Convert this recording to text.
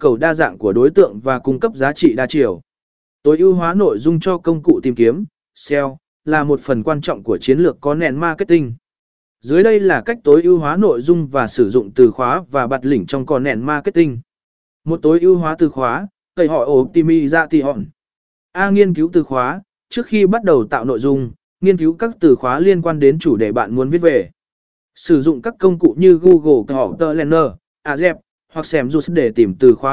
cầu đa dạng của đối tượng và cung cấp giá trị đa chiều. Tối ưu hóa nội dung cho công cụ tìm kiếm, SEO, là một phần quan trọng của chiến lược có nền marketing. Dưới đây là cách tối ưu hóa nội dung và sử dụng từ khóa và bật lỉnh trong con nền marketing. Một tối ưu hóa từ khóa, tẩy họ optimization. A. Nghiên cứu từ khóa, trước khi bắt đầu tạo nội dung, nghiên cứu các từ khóa liên quan đến chủ đề bạn muốn viết về. Sử dụng các công cụ như Google Content Planner, Ahrefs hoặc Semrush để tìm từ khóa